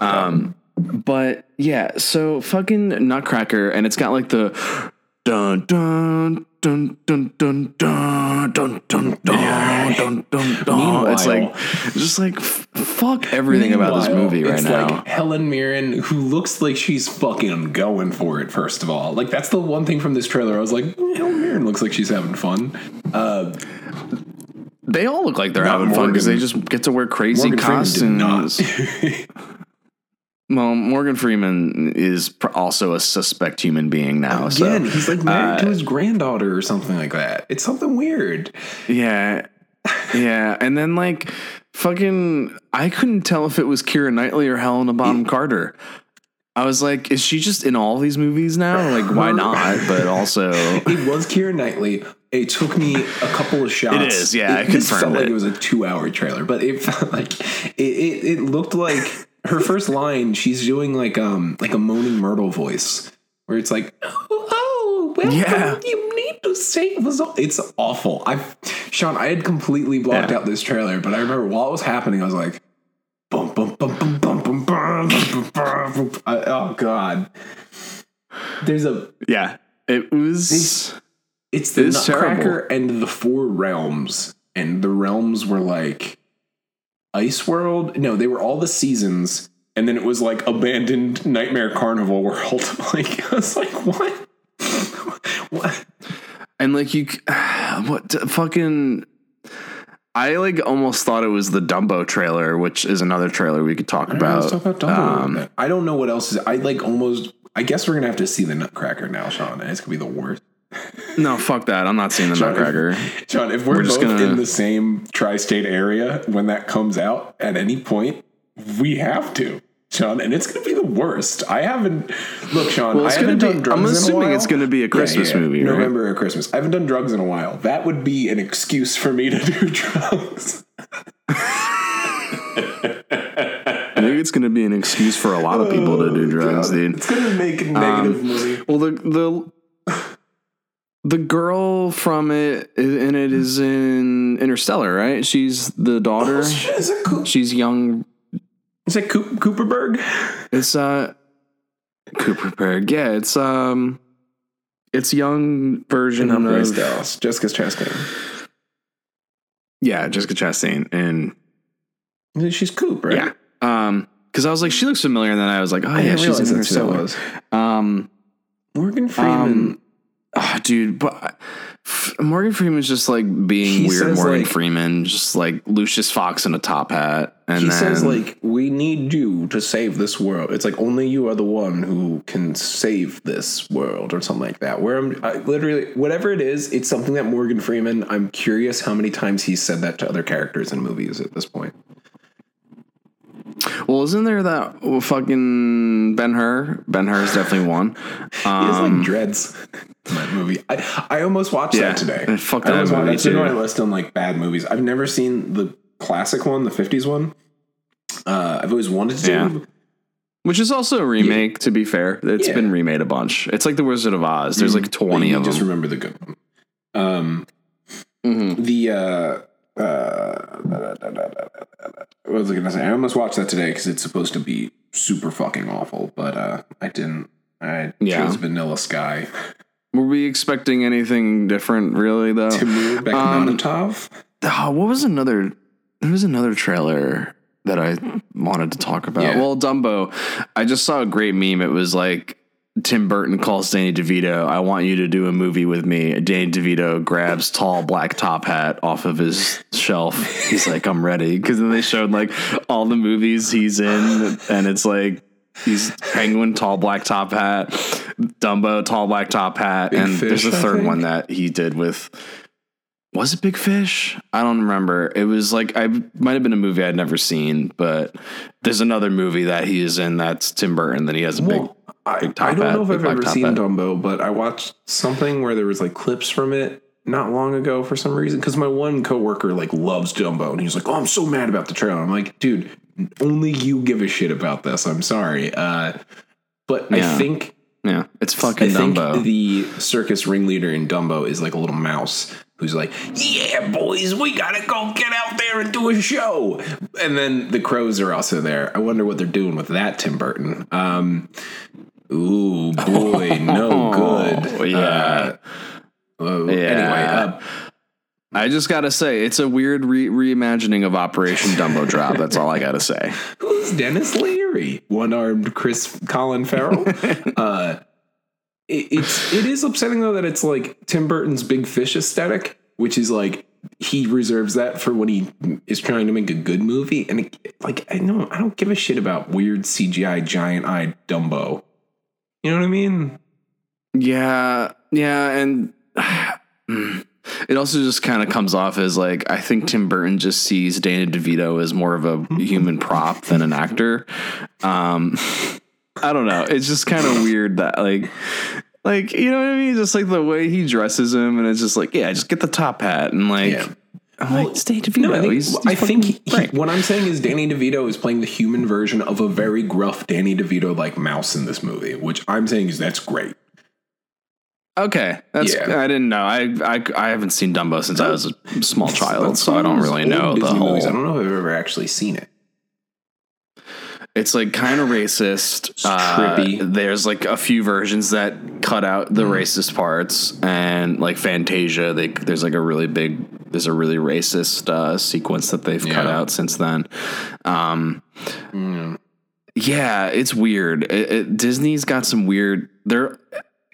Um, but yeah, so fucking Nutcracker, and it's got like the dun dun dun dun dun dun dun dun dun dun dun dun. It's like just like fuck everything about this movie right it's now. Like Helen Mirren, who looks like she's fucking going for it. First of all, like that's the one thing from this trailer. I was like, "Mm, Helen Mirren looks like she's having fun. Uh, they all look like they're Not having fun because they just get to wear crazy Morgan costumes. [laughs] Well, Morgan Freeman is pr- also a suspect human being now. Again, so he's like married uh, to his granddaughter or something like that. It's something weird. yeah, yeah, and then like fucking, I couldn't tell if it was Keira Knightley or Helena Bonham Carter. I was like, is she just in all these movies now? Like, why [laughs] not? But also, [laughs] It was Keira Knightley. It took me a couple of shots. It is, yeah, I It, this confirmed felt like it. it was a two-hour trailer, but it felt like it, it. It looked like her first line. She's doing like um like a moaning Myrtle voice, where it's like, oh, welcome. Yeah. You need to save us. all." It's awful. I, Sean, I had completely blocked Yeah. out this trailer, but I remember while it was happening, I was like, bum bum bum bum bum Oh God. There's a yeah, it was. it's the It's Nutcracker and the Four Realms, and the realms were like Ice World. No, they were all the seasons, and then it was like abandoned Nightmare Carnival World. [laughs] like I was like, what? [laughs] what? And like you, [sighs] what fucking. I like almost thought it was the Dumbo trailer, which is another trailer we could talk about. Let's talk about Dumbo. Um, I don't know what else is. I like almost. I guess we're gonna have to see the Nutcracker now, Sean. and It's gonna be the worst. [laughs] no, fuck that. I'm not seeing the if- Nutcracker. Sean, if we're, We're just both gonna- in the same tri-state area when that comes out at any point, we have to, Sean, and it's going to be the worst. I haven't look, Sean. Well, I haven't gonna done be- drugs I'm in a assuming it's gonna be a Christmas movie, right? November or Christmas. I haven't done drugs in a while. That would be an excuse for me to [laughs] do drugs. I think it's going to be an excuse for a lot of people to do oh, drugs, Oh, dude. It's going to make a um, negative movie. Well, the the the girl from it in it is in Interstellar, right? She's the daughter. Is it, Coop, She's young. Is it Coop, Cooperberg? It's uh Cooperberg. Yeah, it's um it's young version And of Dallas. Jessica Chastain. yeah Jessica Chastain and She's Coop, right? yeah um because I was like, she looks familiar, and then I was like, oh yeah, she's in that's who was. Um, Morgan Freeman. um, ah, dude, but F- Morgan Freeman's just like being He weird. Morgan like- Freeman, just like Lucius Fox in a top hat, and he then says like we need you to save this world it's like only you are the one who can save this world or something like that where i'm I, literally whatever it is it's something that morgan freeman i'm curious how many times he's said that to other characters in movies at this point well, isn't there that fucking Ben Hur? Ben Hur is definitely one. [laughs] he has Um, like dreads that movie i, I almost watched Yeah, that today fuck I that watched- movie that's in my list on like bad movies i've never seen the classic one the 50s one uh, i've always wanted to Yeah. which is also a remake. To be fair, it's Yeah. been remade a bunch. It's like the Wizard of Oz. There's like twenty you of just them. remember the good one um Mhm. the uh uh what was I gonna say? I almost watched that today because it's supposed to be super fucking awful, but uh I didn't. I Yeah. chose Vanilla Sky. Were we expecting anything different, really? Though. Timur Bekmambetov. Oh, what was another? There was another trailer that I wanted to talk about. Yeah. Well, Dumbo. I just saw a great meme. It was like Tim Burton calls Danny DeVito. I want you to do a movie with me. Danny DeVito grabs tall black top hat off of his shelf. He's like, I'm ready. Because then they showed like all the movies he's in, and it's like. He's Penguin, tall black top hat, Dumbo, tall black top hat, Big and there's a third one that he did with was it Big Fish? I don't remember. It was like I might have been a movie I'd never seen, but there's another movie that he is in that's Tim Burton that he has a. Well, big top I don't know if I've ever seen. Dumbo, but I watched something where there was like clips from it not long ago for some reason because my one coworker like loves Dumbo and he's like, "Oh, I'm so mad about the trailer." I'm like, "Dude, only you give a shit about this." I'm sorry, uh, but I think Yeah, it's I fucking think Dumbo. the circus ringleader in Dumbo is like a little mouse who's like, "Yeah, boys, we gotta go get out there and do a show." And then the crows are also there. I wonder what they're doing with that, Tim Burton. Um, ooh, boy, no [laughs] good. Oh, yeah. Uh, uh, Yeah. Anyway, uh, I just gotta say, it's a weird re- reimagining of Operation Dumbo Drop. That's all I gotta say. [laughs] who's Denis Leary? One armed Chris Colin Farrell. [laughs] uh, it, it's it is upsetting though that it's like Tim Burton's Big Fish aesthetic, which is like he reserves that for when he is trying to make a good movie, and it, like I know I don't give a shit about weird CGI giant eyed Dumbo. You know what I mean? Yeah, yeah, and [sighs] it also just kind of comes off as like I think Tim Burton just sees Danny DeVito as more of a human prop than an actor. Um, [laughs] I don't know. It's just kind of weird that like. Like you know what I mean? Just like the way he dresses him, and it's just like, yeah, just get the top hat and like, Yeah. It's Danny DeVito. No, I think, he's, I think he- what I'm saying is Danny DeVito is playing the human version of a very gruff Danny DeVito like mouse in this movie, which I'm saying is that's great. Okay, that's Yeah. I didn't know. I, I I haven't seen Dumbo since I was a small [laughs] child, so I don't really know the whole. movies. I don't know if I've ever actually seen it. It's like kind of racist. It's Uh, trippy. there's like a few versions that cut out the racist parts, and like Fantasia, they there's like a really big, there's a really racist uh, sequence that they've cut out since then. Um, yeah, it's weird. It, it, Disney's got some weird. They're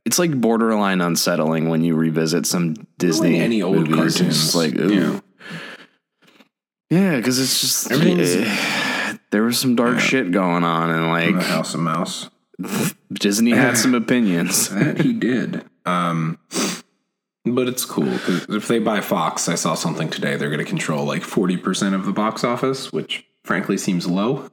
it's like borderline unsettling when you revisit some Disney any old movies. Cartoons. just like ooh. Yeah. Yeah, because it's just Everything's- there was some dark shit going on, and like House of Mouse. [laughs] Disney had some [laughs] opinions. That he did. Um, but it's cool because if they buy Fox, I saw something today. They're going to control like forty percent of the box office, which frankly seems low.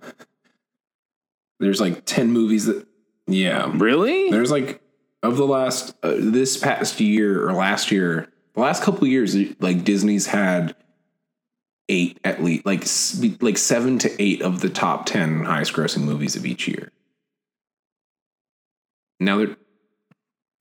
There's like ten movies that, yeah. Really? There's like of the last uh, this past year or last year, the last couple years, like Disney's had eight at least, like like seven to eight of the top ten highest grossing movies of each year. Now they're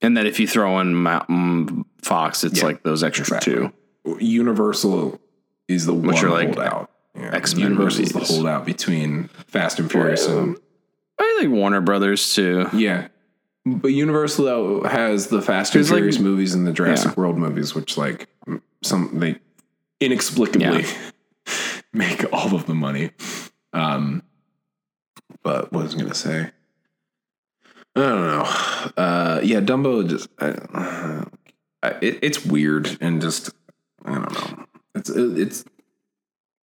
And that if you throw in Mountain mm, Fox, it's Yeah, like those extra exactly. two. Universal is the Which one are like holdout. Yeah. X-Men Universal is the holdout between Fast and Furious and I think Warner Brothers too. yeah. But Universal though has the Fast and There's, like- Furious movies and the Jurassic Yeah. World movies, which like some they inexplicably [laughs] make [laughs] all of the money. Um, but what was I gonna say? I don't know. Uh, yeah, Dumbo just uh, it, it's weird and just I don't know. It's it's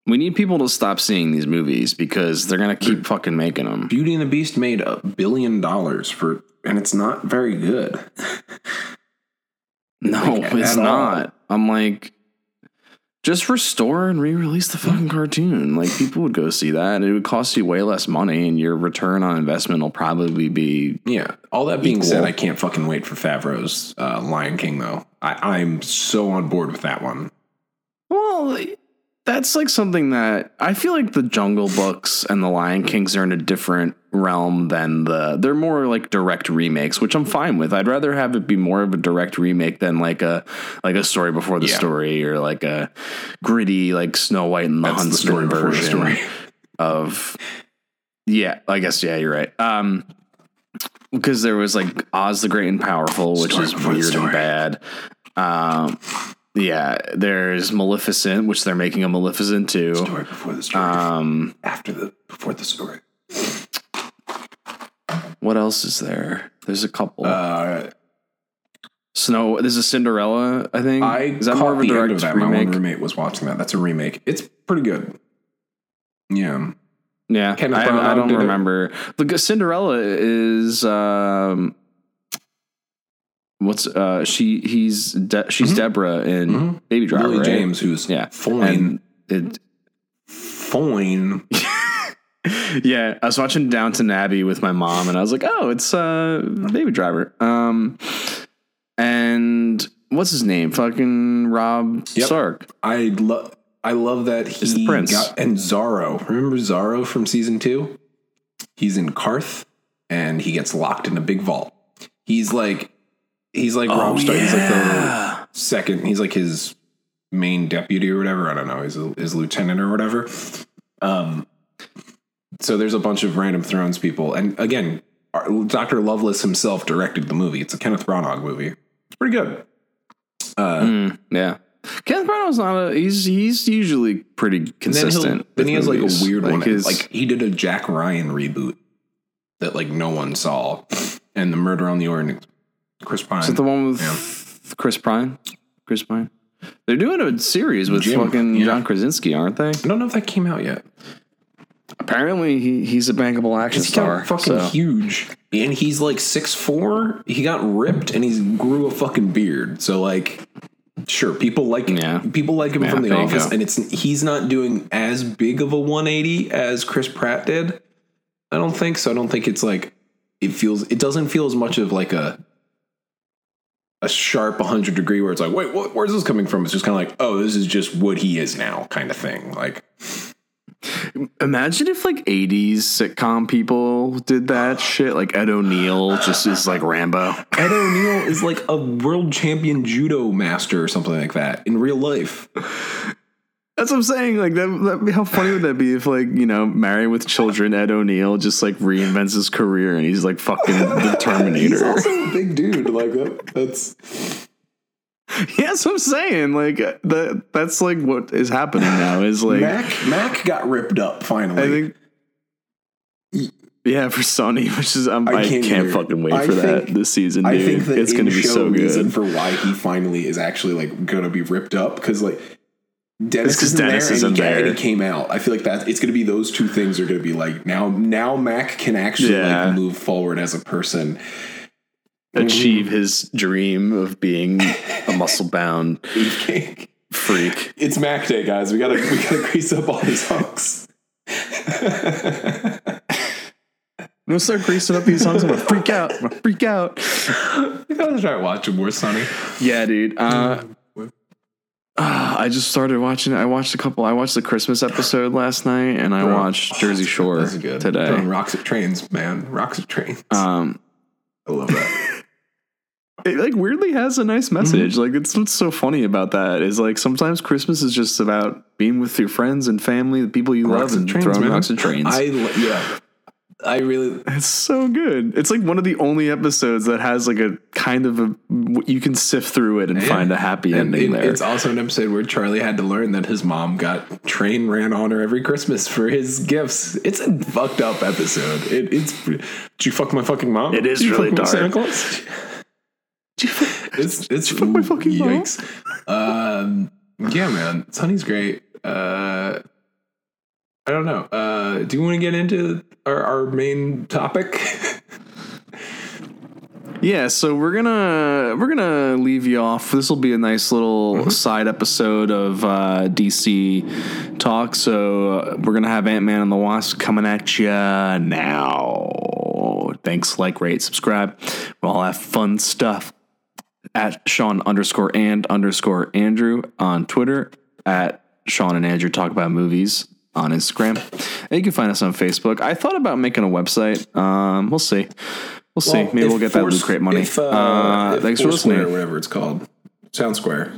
We need people to stop seeing these movies because they're gonna keep fucking making them. Beauty and the Beast made a billion dollars for, and it's not very good. No, Like, it's at all. not. I'm like, just restore and re-release the fucking cartoon. Like people would go see that, and it would cost you way less money, and your return on investment will probably be. Yeah. All that being Equal. said, I can't fucking wait for Favreau's uh, Lion King though. I, I'm so on board with that one. Well, that's like something that I feel like the Jungle Books and the Lion Kings are in a different realm than the. They're more like direct remakes, which I'm fine with. I'd rather have it be more of a direct remake than like a like a story before the Yeah. story or like a gritty like Snow White and the That's the Huntsman the version story. of. Yeah, I guess yeah, you're right. Um, because there was like Oz the Great and Powerful, which Story is weird and bad. Um, yeah, there's Maleficent, which they're making a Maleficent too. Story before the story. Um, After the before the story. What else is there? There's a couple. Uh, Snow. There's a Cinderella. I think. I is that caught more of a the end of that. My one roommate was watching that. That's a remake. It's pretty good. Yeah. Yeah, Kenneth I, I don't it. remember. The Cinderella is um, what's uh she he's De- she's Deborah in Mhm. Baby Driver. Lily right? James, who's Yeah, fine. it, Fine. Yeah, I was watching Downton Abbey with my mom, and I was like, "Oh, it's uh, Baby Driver." Um, and what's his name? Fucking Robb Yep. Stark. I love. I love that he the prince. got and Xaro. Remember Xaro from season two? He's in Qarth, and he gets locked in a big vault. He's like, he's like Robb Stark. He's like the second. He's like his main deputy or whatever. I don't know. He's a, his lieutenant or whatever. Um. So there's a bunch of random Thrones people, and again, Dr. Loveless himself directed the movie. It's a Kenneth Branagh movie. It's pretty good. Uh, Mm, yeah. Kenneth Branagh's not a. He's he's usually pretty And then, consistent. then he has like a weird one. his- like he did a Jack Ryan reboot that like no one saw, and the Murder on the Orient. Chris Pine. is it the one with Chris Pine? Chris Pine. They're doing a series with Jim, fucking yeah. John Krasinski, aren't they? I don't know if that came out yet. Apparently, he, he's a bankable action He's star. fucking so. huge, and he's like six four. He got ripped, and he's grew a fucking beard. So like, sure, people like Yeah. people like him Yeah, from The Office, and it's he's not doing as big of a 180 as Chris Pratt did. I don't think so. I don't think it's like it feels. It doesn't feel as much of like a a sharp 100 degree where it's like, wait, what, where's this coming from? It's just kind of like, oh, this is just what he is now, kind of thing. Like, Imagine if like 80s sitcom people did that [sighs] shit. Like Ed O'Neill just is like Rambo. Ed O'Neill is like a world champion judo master or something like that in real life. That's what I'm saying. Like that, that how funny would that be if like, you know, married with children, Ed O'Neill just like reinvents his career and he's like fucking the [laughs] Terminator. He's also a big dude. Like that, that's [laughs] yeah, that's what I'm saying. Like that that's like what is happening now is like Mac. Mac got ripped up finally. I think yeah, for Sony, [laughs] which is um, I I, can't can't, fucking wait I for that this season, dude. I think that it's gonna be in-show so reason good. for why he finally is actually like gonna be ripped up because like Dennis, It's 'cause isn't Dennis there, isn't and he, ca- and he came out. I feel like that it's gonna be those two things are gonna be like now now Mac can actually Yeah. like move forward as a person. Achieve his dream of being a [laughs] muscle bound freak. it's Mac Day, guys. We gotta we gotta [laughs] grease up all these hunks. I'm gonna start greasing up these songs. I'm gonna freak out. I'm gonna freak out. we gotta start watching more Sunny. Yeah, dude. Uh, [laughs] uh, I just started watching. I watched a couple. I watched the Christmas episode last night, and I Bro. watched Oh, Jersey Shore. That's good. today. On Rocks at Trains, man. Rocks at Trains. Um, I love that. It like weirdly has a nice mm-hmm. message. Like it's what's so funny about that is like sometimes Christmas is just about being with your friends and family, the people you love, Rocks at and Trains, throwing man. rocks at trains. I yeah. I really It's so good. It's like one of the only episodes that has like a kind of a you can sift through it and find a happy and ending it- there. It's also an episode where Charlie had to learn that his mom got train ran on her every Christmas for his gifts. It's a fucked up episode. It, it's did you fuck my fucking mom? It is Did really my Santa dark. Claus? [laughs] It's it's fuck my fucking yikes. Um, yeah, man, Sunny's great. Uh, I don't know. Uh, do you want to get into our, our main topic? [laughs] Yeah, so we're gonna we're gonna leave you off. This will be a nice little side episode of uh, DC talk. So uh, we're gonna have Ant Man and the Wasp coming at you now. Thanks, like, rate, subscribe. We'll all have fun stuff at Sean underscore and underscore Andrew on Twitter at Sean and Andrew talk about movies on Instagram. And you can find us on Facebook. I thought about making a website. Um, we'll see. We'll see. Maybe we'll get that loot crate money. If, uh, uh, if thanks for listening. listening. whatever it's called, Sound Square,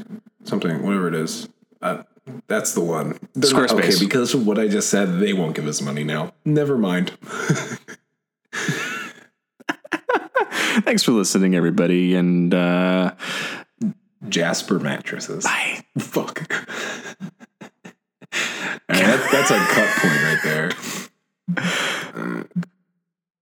something, whatever it is. Uh, that's the one. They're not- Squarespace. okay, because of what I just said, they won't give us money now. Never mind. [laughs] Thanks for listening, everybody. And uh, Jasper mattresses. I Fuck. [laughs] right, that, that's a cut point right there. [laughs]